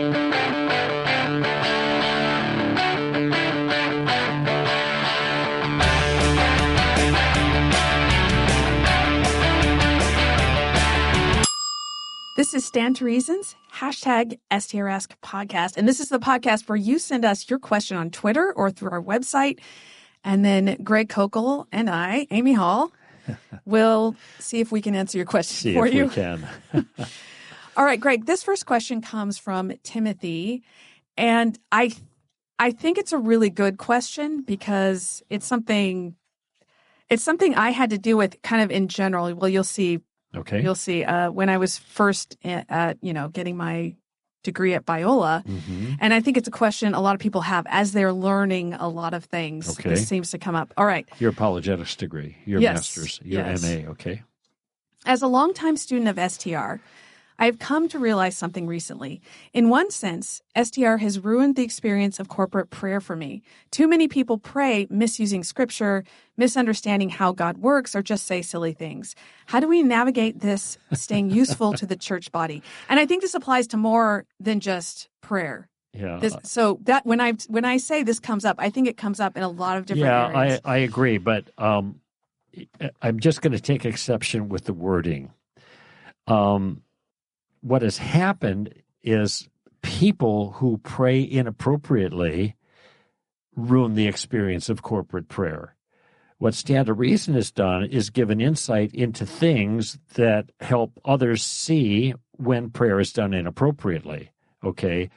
This is Stand to Reason's, hashtag STRask podcast. And this is the podcast where you send us your question on Twitter or through our website. And then Greg Koukl and I, Amy Hall, will see if we can answer your question See for if you. we can. All right, Greg, this first question comes from Timothy. And I I think it's a really good question because it's something it's something I had to deal with kind of in general. Well, you'll see Okay. You'll see. Uh, when I was first at, at, you know, getting my degree at Biola, Mhm. and I think it's a question a lot of people have as they're learning a lot of things. Okay. This seems to come up. All right. Your apologetics degree, your Yes, master's, your yes. MA. Okay. As a longtime student of STR, I've come to realize something recently. In one sense, STR has ruined the experience of corporate prayer for me. Too many people pray misusing scripture, misunderstanding how God works, or just say silly things. How do we navigate this staying useful to the church body? And I think this applies to more than just prayer. Yeah. This, so that when I when I say this comes up, I think it comes up in a lot of different yeah, areas. I, I agree, but um, I'm just going to take exception with the wording. Um, what has happened is people who pray inappropriately ruin the experience of corporate prayer. What Stand to Reason has done is given insight into things that help others see when prayer is done inappropriately. Okay.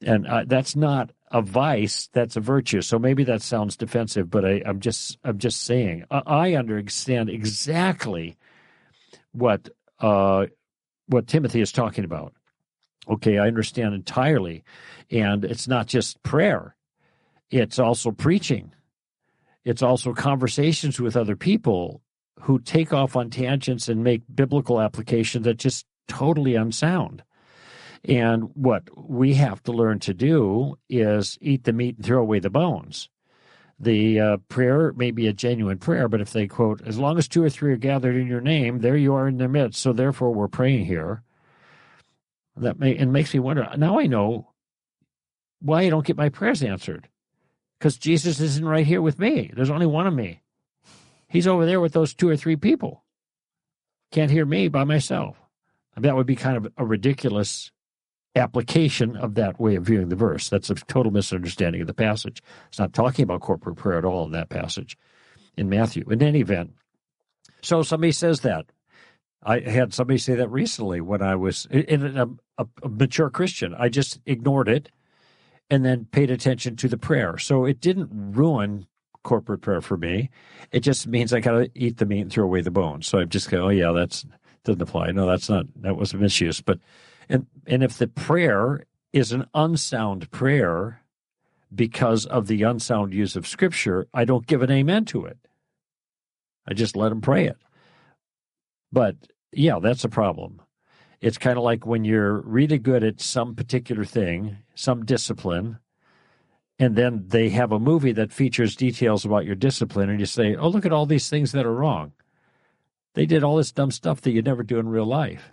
And uh, that's not a vice, that's a virtue. So maybe that sounds defensive, but I, I'm just I'm just saying I, I understand exactly what uh, what Timothy is talking about. Okay, I understand entirely, and it's not just prayer; it's also preaching. It's also conversations with other people who take off on tangents and make biblical applications that just totally unsound. And what we have to learn to do is eat the meat and throw away the bones. The uh, prayer may be a genuine prayer, but if they quote, as long as two or three are gathered in your name, there you are in their midst. So therefore, we're praying here. That may and makes me wonder. Now I know why I don't get my prayers answered, because Jesus isn't right here with me. There's only one of me. He's over there with those two or three people. Can't hear me by myself. That would be kind of a ridiculous application of that way of viewing the verse. That's a total misunderstanding of the passage. It's not talking about corporate prayer at all in that passage in Matthew. In any event, so somebody says that. I had somebody say that recently when I was in a, a, a mature Christian. I just ignored it and then paid attention to the prayer. So it didn't ruin corporate prayer for me. It just means I got to eat the meat and throw away the bones. So I'm just go, oh yeah, that's doesn't apply. No, that's not. That was a misuse. But and and if the prayer is an unsound prayer because of the unsound use of Scripture, I don't give an amen to it. I just let them pray it. But yeah, that's a problem. It's kind of like when you're really good at some particular thing, some discipline, and then they have a movie that features details about your discipline, and you say, "Oh, look at all these things that are wrong." They did all this dumb stuff that you'd never do in real life.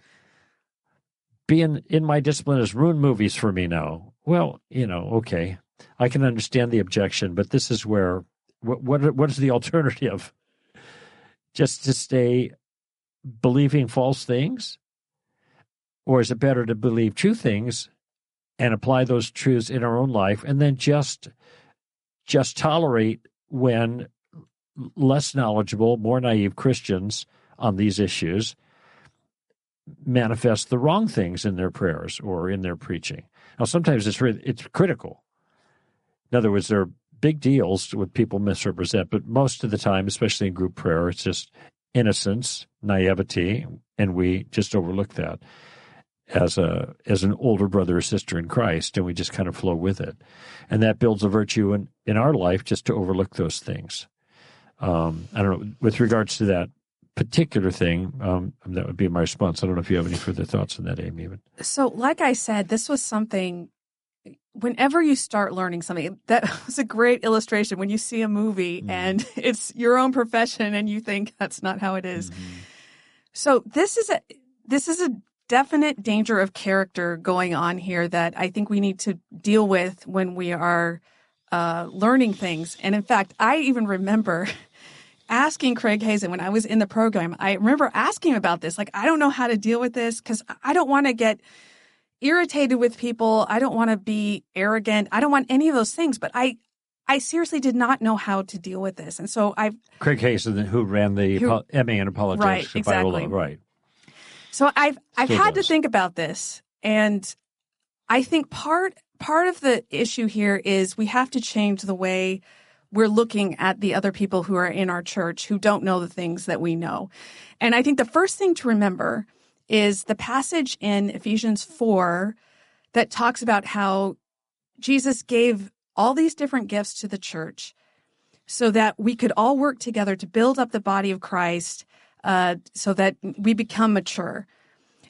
Being in my discipline has ruined movies for me now. Well, you know, okay, I can understand the objection, but this is where what what, what is the alternative? Just to stay believing false things, or is it better to believe true things and apply those truths in our own life, and then just just tolerate when less knowledgeable, more naive Christians on these issues manifest the wrong things in their prayers or in their preaching. Now, sometimes it's re- it's critical. In other words, there are big deals what people misrepresent, but most of the time, especially in group prayer, it's just innocence, naivety, and we just overlook that as a as an older brother or sister in Christ, and we just kind of flow with it, and that builds a virtue in in our life just to overlook those things. Um, I don't know with regards to that particular thing. Um, that would be my response. I don't know if you have any further thoughts on that, Amy. Even So, like I said, this was something. Whenever you start learning something, that was a great illustration. When you see a movie Mm. and it's your own profession, and you think that's not how it is. So this is a this is a definite danger of character going on here that I think we need to deal with when we are uh, learning things. And in fact, I even remember asking Craig Hazen when I was in the program. I remember asking about this. Like, I don't know how to deal with this because I don't want to get irritated with people. I don't want to be arrogant. I don't want any of those things. But I, I seriously did not know how to deal with this, and so I. Craig Hazen, who ran the who, MA in apologetics, right, exactly. Bible, right. So I've I've Still had does. to think about this, and I think part part of the issue here is we have to change the way we're looking at the other people who are in our church who don't know the things that we know. And I think the first thing to remember is the passage in Ephesians 4 that talks about how Jesus gave all these different gifts to the church so that we could all work together to build up the body of Christ uh, so that we become mature.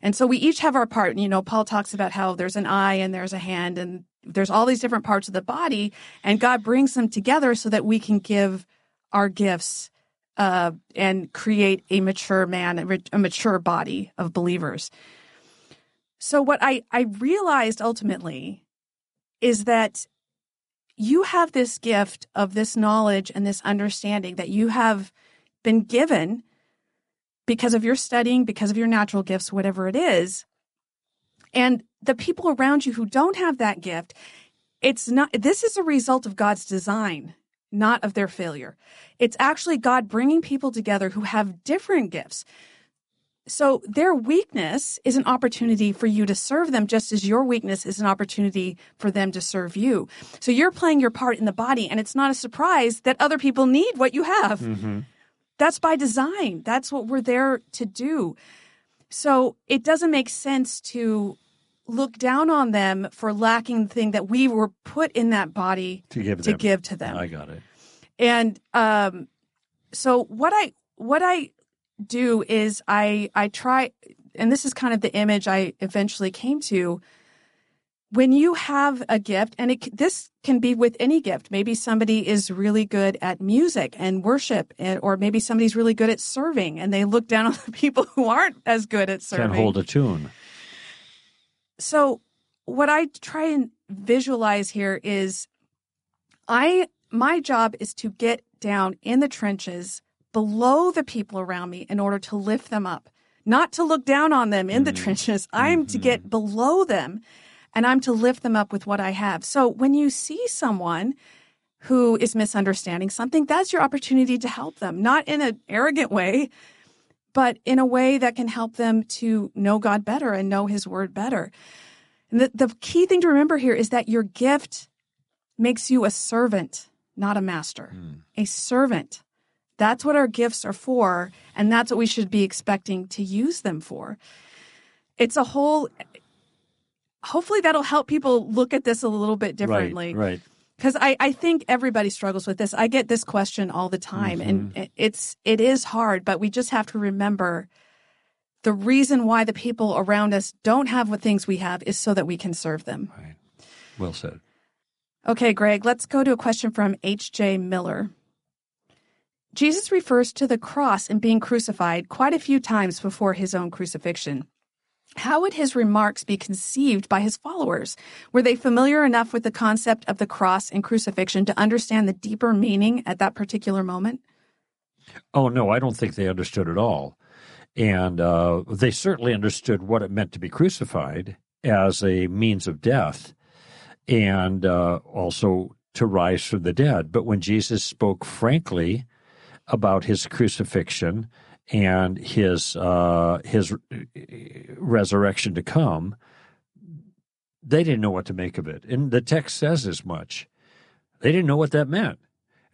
And so we each have our part. You know, Paul talks about how there's an eye and there's a hand and there's all these different parts of the body, and God brings them together so that we can give our gifts uh, and create a mature man, a, mature body of believers. So what I, I realized ultimately is that you have this gift of this knowledge and this understanding that you have been given because of your studying, because of your natural gifts, whatever it is. And the people around you who don't have that gift, it's not, this is a result of God's design, not of their failure. It's actually God bringing people together who have different gifts. So their weakness is an opportunity for you to serve them just as your weakness is an opportunity for them to serve you. So you're playing your part in the body and it's not a surprise that other people need what you have. Mm-hmm. That's by design. That's what we're there to do. So it doesn't make sense to look down on them for lacking the thing that we were put in that body to give, to them. give to them. I got it. And um, so what I what I do is I I try, and this is kind of the image I eventually came to when you have a gift, and it, this can be with any gift, maybe somebody is really good at music and worship, and, or maybe somebody's really good at serving, and they look down on the people who aren't as good at serving. Can't hold a tune. So, what I try and visualize here is, I my job is to get down in the trenches below the people around me in order to lift them up, not to look down on them in mm-hmm. the trenches. I'm mm-hmm. to get below them and I'm to lift them up with what I have. So when you see someone who is misunderstanding something, that's your opportunity to help them, not in an arrogant way, but in a way that can help them to know God better and know His Word better. And the, the key thing to remember here is that your gift makes you a servant, not a master. Mm. A servant. That's what our gifts are for, and that's what we should be expecting to use them for. It's a whole hopefully that'll help people look at this a little bit differently. Right. right. Because I, I think everybody struggles with this. I get this question all the time, mm-hmm. and it's it is hard, but we just have to remember the reason why the people around us don't have what things we have is so that we can serve them. Right. Well said. Okay, Greg, let's go to a question from H.J. Miller. Jesus refers to the cross and being crucified quite a few times before his own crucifixion. How would his remarks be conceived by his followers? Were they familiar enough with the concept of the cross and crucifixion to understand the deeper meaning at that particular moment? Oh, no, I don't think they understood at all. And uh, they certainly understood what it meant to be crucified as a means of death and uh, also to rise from the dead. But when Jesus spoke frankly about his crucifixion, and his uh, his resurrection to come, they didn't know what to make of it. And the text says as much. They didn't know what that meant.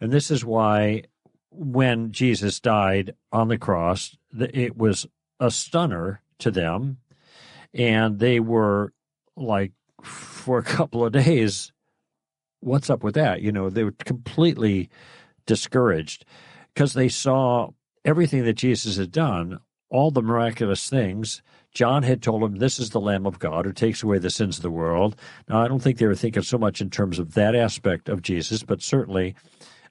And this is why when Jesus died on the cross, it was a stunner to them. And they were like, for a couple of days, what's up with that? You know, they were completely discouraged because they saw everything that Jesus had done, all the miraculous things, John had told him, This is the Lamb of God who takes away the sins of the world. Now, I don't think they were thinking so much in terms of that aspect of Jesus, but certainly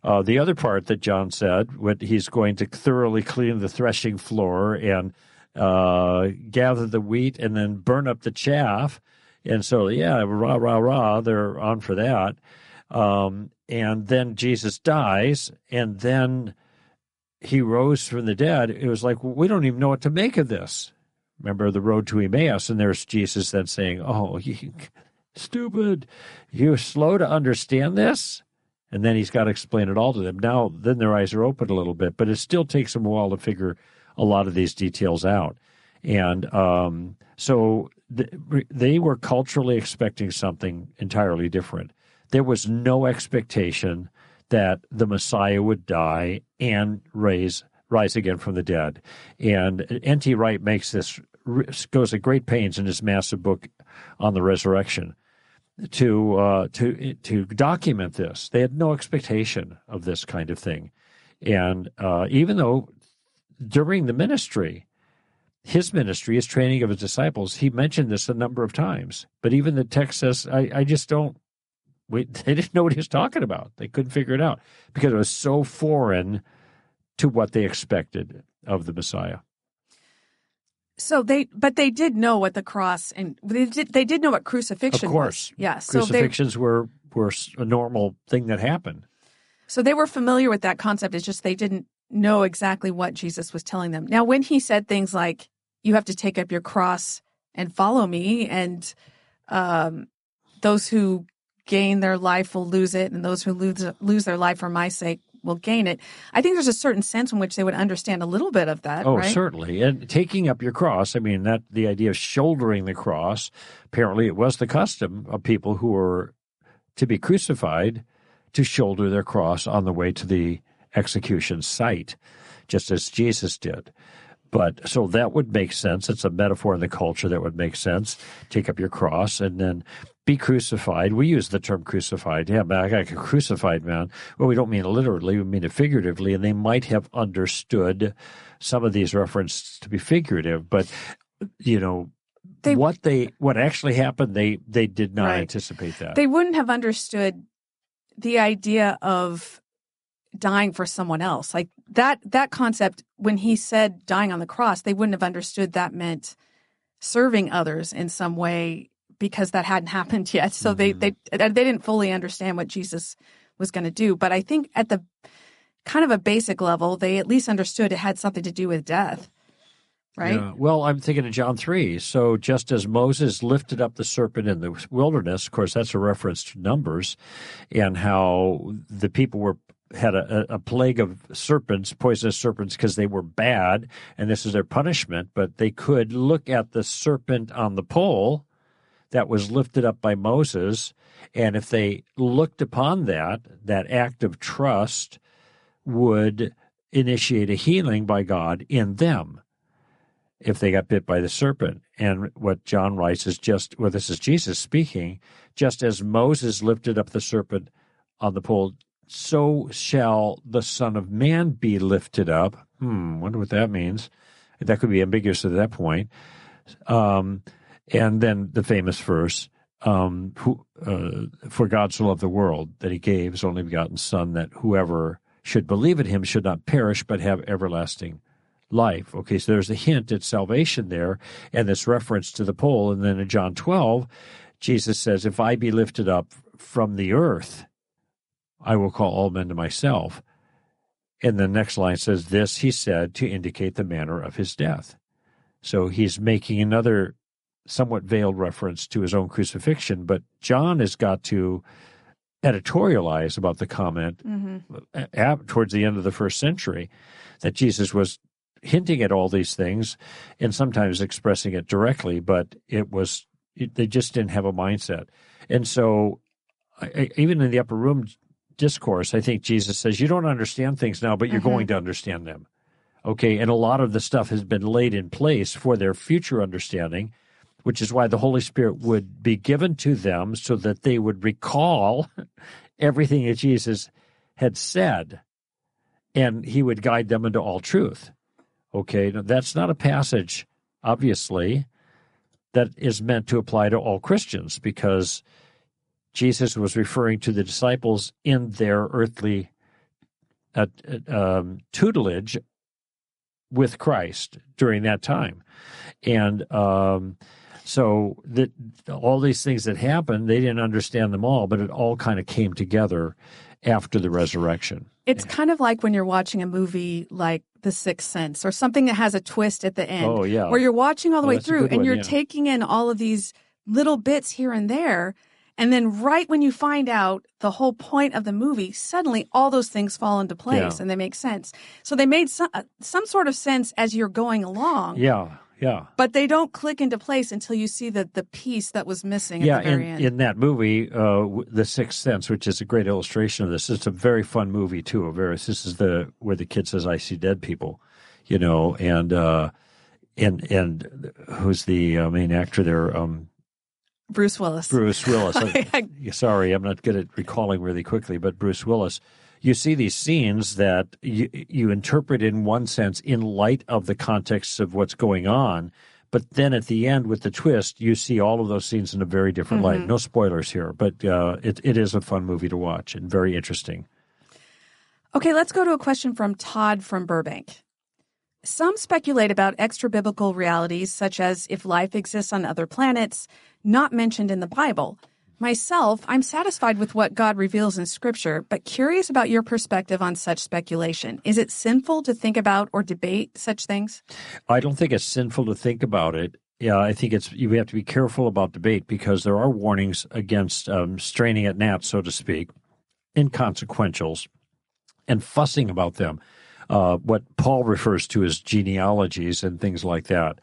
uh, the other part that John said, when he's going to thoroughly clean the threshing floor and uh, gather the wheat and then burn up the chaff. And so, yeah, rah, rah, rah, they're on for that. Um, and then Jesus dies, and then he rose from the dead. It was like, we don't even know what to make of this. Remember the road to Emmaus, and there's Jesus then saying, Oh, you, stupid, you're slow to understand this? And then he's got to explain it all to them. Now, then their eyes are open a little bit, but it still takes them a while to figure a lot of these details out. And um, so th- they were culturally expecting something entirely different. There was no expectation that the Messiah would die and raise rise again from the dead. And N.T. Wright makes this goes at great pains in his massive book on the resurrection to uh, to to document this. They had no expectation of this kind of thing, and uh, even though during the ministry, his ministry, his training of his disciples, he mentioned this a number of times. But even the text says, I, I just don't, we, they didn't know what he was talking about. They couldn't figure it out because it was so foreign to what they expected of the Messiah. So they, but they did know what the cross and they did. They did know what crucifixion. Was. Of course, was. yeah. So crucifixions they, were were a normal thing that happened. So they were familiar with that concept. It's just they didn't know exactly what Jesus was telling them. Now, when he said things like, "You have to take up your cross and follow me," and um, those who gain their life will lose it, and those who lose lose their life for my sake will gain it. I think there's a certain sense in which they would understand a little bit of that. Oh, right? certainly. And taking up your cross, I mean, that the idea of shouldering the cross, apparently it was the custom of people who were to be crucified to shoulder their cross on the way to the execution site, just as Jesus did. But so that would make sense. It's a metaphor in the culture that would make sense. Take up your cross and then be crucified. We use the term crucified. Yeah, but I got a crucified, man. Well, we don't mean it literally, we mean it figuratively. And they might have understood some of these references to be figurative, but you know, they, what they what actually happened, they they did not right. anticipate that. They wouldn't have understood the idea of dying for someone else. Like that that concept when he said dying on the cross, they wouldn't have understood that meant serving others in some way because that hadn't happened yet. So mm-hmm. they they they didn't fully understand what Jesus was going to do. But I think at the kind of a basic level, they at least understood it had something to do with death. Right? Yeah. Well, I'm thinking of John 3. So just as Moses lifted up the serpent in the wilderness, of course, that's a reference to Numbers and how the people were had a, a plague of serpents, poisonous serpents, because they were bad, and this is their punishment. But they could look at the serpent on the pole that was lifted up by Moses. And if they looked upon that, that act of trust would initiate a healing by God in them if they got bit by the serpent. And what John writes is just, well, this is Jesus speaking, just as Moses lifted up the serpent on the pole, so shall the Son of Man be lifted up. Hmm, wonder what that means. That could be ambiguous at that point. Um, and then the famous verse, um, who, uh, for God so loved the world that he gave his only begotten Son, that whoever should believe in him should not perish but have everlasting life. Okay, so there's a hint at salvation there, and this reference to the pole. And then in John 12, Jesus says, If I be lifted up from the earth, I will call all men to myself. And the next line says, This he said to indicate the manner of his death. So he's making another somewhat veiled reference to his own crucifixion, but John has got to editorialize about the comment mm-hmm. towards the end of the first century that Jesus was hinting at all these things and sometimes expressing it directly, but it was it, they just didn't have a mindset. And so, I, even in the upper room discourse, I think Jesus says, "You don't understand things now, but you're mm-hmm. going to understand them." Okay, and a lot of the stuff has been laid in place for their future understanding which is why the Holy Spirit would be given to them so that they would recall everything that Jesus had said and he would guide them into all truth. Okay, now that's not a passage, obviously, that is meant to apply to all Christians because Jesus was referring to the disciples in their earthly uh, um, tutelage with Christ during that time, and um, so that all these things that happened, they didn't understand them all, but it all kind of came together after the resurrection. It's kind of like when you're watching a movie like The Sixth Sense or something that has a twist at the end. Oh, yeah. Where you're watching all the Oh, way through and one, you're yeah. taking in all of these little bits here and there. And then right when you find out the whole point of the movie, suddenly all those things fall into place Yeah. and they make sense. So they made some, uh, some sort of sense as you're going along, Yeah, yeah. but they don't click into place until you see the, the piece that was missing yeah, at the very in, end. in that movie, uh, The Sixth Sense, which is a great illustration of this, it's a very fun movie too. Very this is the where the kid says, "I see dead people," you know, and uh, and and who's the uh, main actor there? Um, Bruce Willis. Bruce Willis. I- Sorry, I'm not good at recalling really quickly, but Bruce Willis. You see these scenes that you, you interpret in one sense in light of the context of what's going on, but then at the end with the twist, you see all of those scenes in a very different light. No spoilers here, but uh, it, it is a fun movie to watch and very interesting. Okay, let's go to a question from Todd from Burbank. Some speculate about extra biblical realities, such as if life exists on other planets, not mentioned in the Bible. Myself, I'm satisfied with what God reveals in Scripture, but curious about your perspective on such speculation. Is it sinful to think about or debate such things? I don't think it's sinful to think about it. Yeah, I think it's you have to be careful about debate because there are warnings against um, straining at gnats, so to speak, inconsequentials, and fussing about them. Uh, what Paul refers to as genealogies and things like that.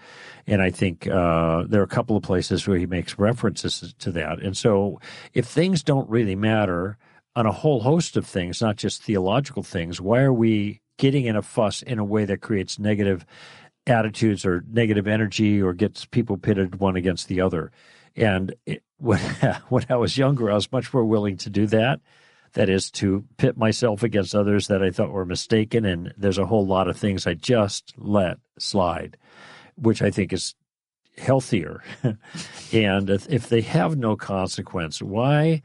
And I think uh, there are a couple of places where he makes references to that. And so if things don't really matter on a whole host of things, not just theological things, why are we getting in a fuss in a way that creates negative attitudes or negative energy or gets people pitted one against the other? And it, when, when I was younger, I was much more willing to do that that is to pit myself against others that I thought were mistaken. And there's a whole lot of things I just let slide, which I think is healthier. and if, if they have no consequence, why?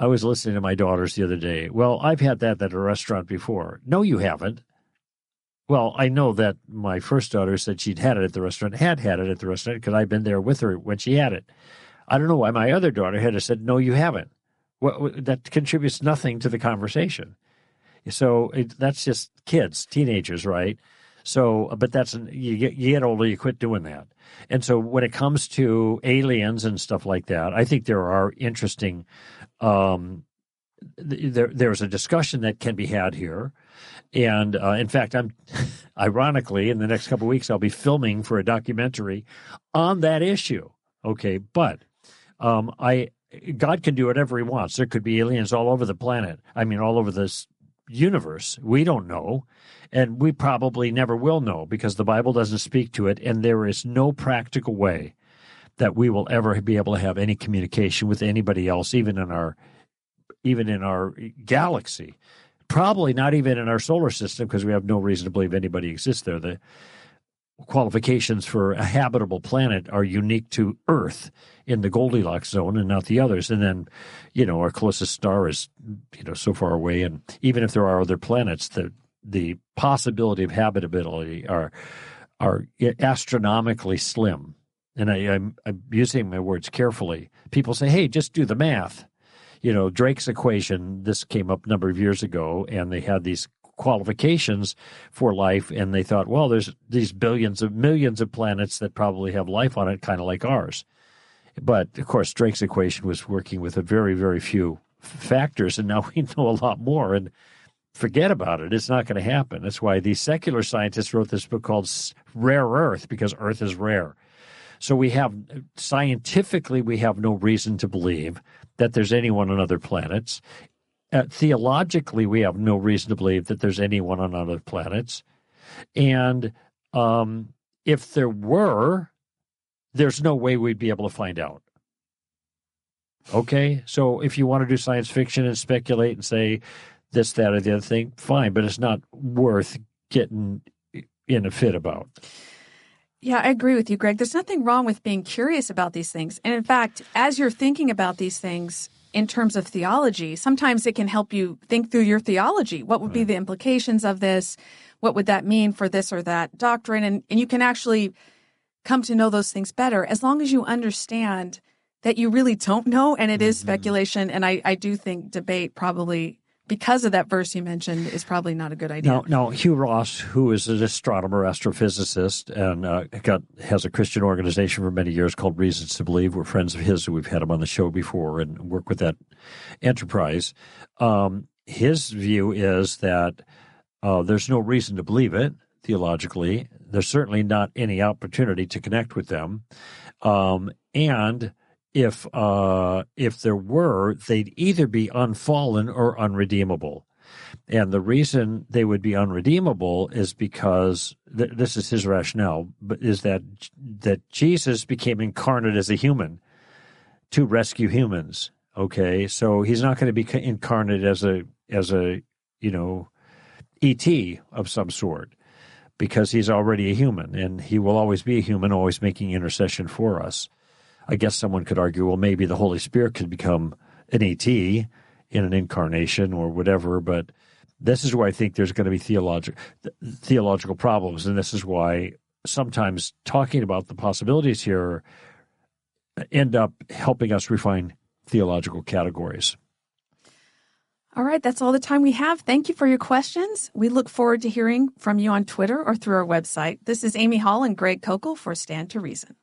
I was listening to my daughters the other day. Well, I've had that at a restaurant before. No, you haven't. Well, I know that my first daughter said she'd had it at the restaurant, had had it at the restaurant because I'd been there with her when she had it. I don't know why my other daughter had said, no, you haven't well, that contributes nothing to the conversation. So it, that's just kids, teenagers, right? So, but that's you get you get older, you quit doing that. And so, when it comes to aliens and stuff like that, I think there are interesting. Um, there, there's a discussion that can be had here, and uh, in fact, I'm ironically in the next couple weeks I'll be filming for a documentary on that issue. Okay, but um, I God can do whatever He wants. There could be aliens all over the planet. I mean, all over this universe. We don't know, and we probably never will know because the Bible doesn't speak to it, and there is no practical way that we will ever be able to have any communication with anybody else, even in our even in our galaxy. Probably not even in our solar system because we have no reason to believe anybody exists there. The qualifications for a habitable planet are unique to Earth in the Goldilocks zone and not the others. And then, you know, our closest star is, you know, so far away. And even if there are other planets, the the possibility of habitability are are astronomically slim. And I, I'm, I'm using my words carefully. People say, "Hey, just do the math." You know, Drake's equation. This came up a number of years ago, and they had these qualifications for life and they thought well there's these billions of millions of planets that probably have life on it kind of like ours. But of course drake's equation was working with a very very few factors and now we know a lot more and forget about it. It's not going to happen. That's why these secular scientists wrote this book called rare earth because earth is rare. So we have scientifically we have no reason to believe that there's anyone on other planets uh, theologically, we have no reason to believe that there's anyone on other planets. And um, if there were, there's no way we'd be able to find out. Okay, so if you want to do science fiction and speculate and say this, that, or the other thing, fine, but it's not worth getting in a fit about. Yeah, I agree with you, Greg. There's nothing wrong with being curious about these things. And in fact, as you're thinking about these things in terms of theology, sometimes it can help you think through your theology. What would be the implications of this? what would that mean for this or that doctrine? And, and you can actually come to know those things better as long as you understand that you really don't know and it mm-hmm. is speculation. And I, I do think debate probably because of that verse you mentioned is probably not a good idea. Now, now Hugh Ross, who is an astronomer, astrophysicist, and uh, got has a Christian organization for many years called Reasons to Believe. We're friends of his, we've had him on the show before and work with that enterprise. Um, his view is that uh, there's no reason to believe it theologically. There's certainly not any opportunity to connect with them, um, and if uh, if there were, they'd either be unfallen or unredeemable. And the reason they would be unredeemable is because th- this is his rationale, but is that that Jesus became incarnate as a human to rescue humans. Okay, so he's not going to be incarnate as a as a you know ET of some sort because he's already a human and he will always be a human, always making intercession for us. I guess someone could argue, well, maybe the Holy Spirit could become an AT in an incarnation or whatever, but this is where I think there's going to be theological theological problems, and this is why sometimes talking about the possibilities here end up helping us refine theological categories. All right, that's all the time we have. Thank you for your questions. We look forward to hearing from you on Twitter or through our website. This is Amy Hall and Greg Koukl for Stand to Reason.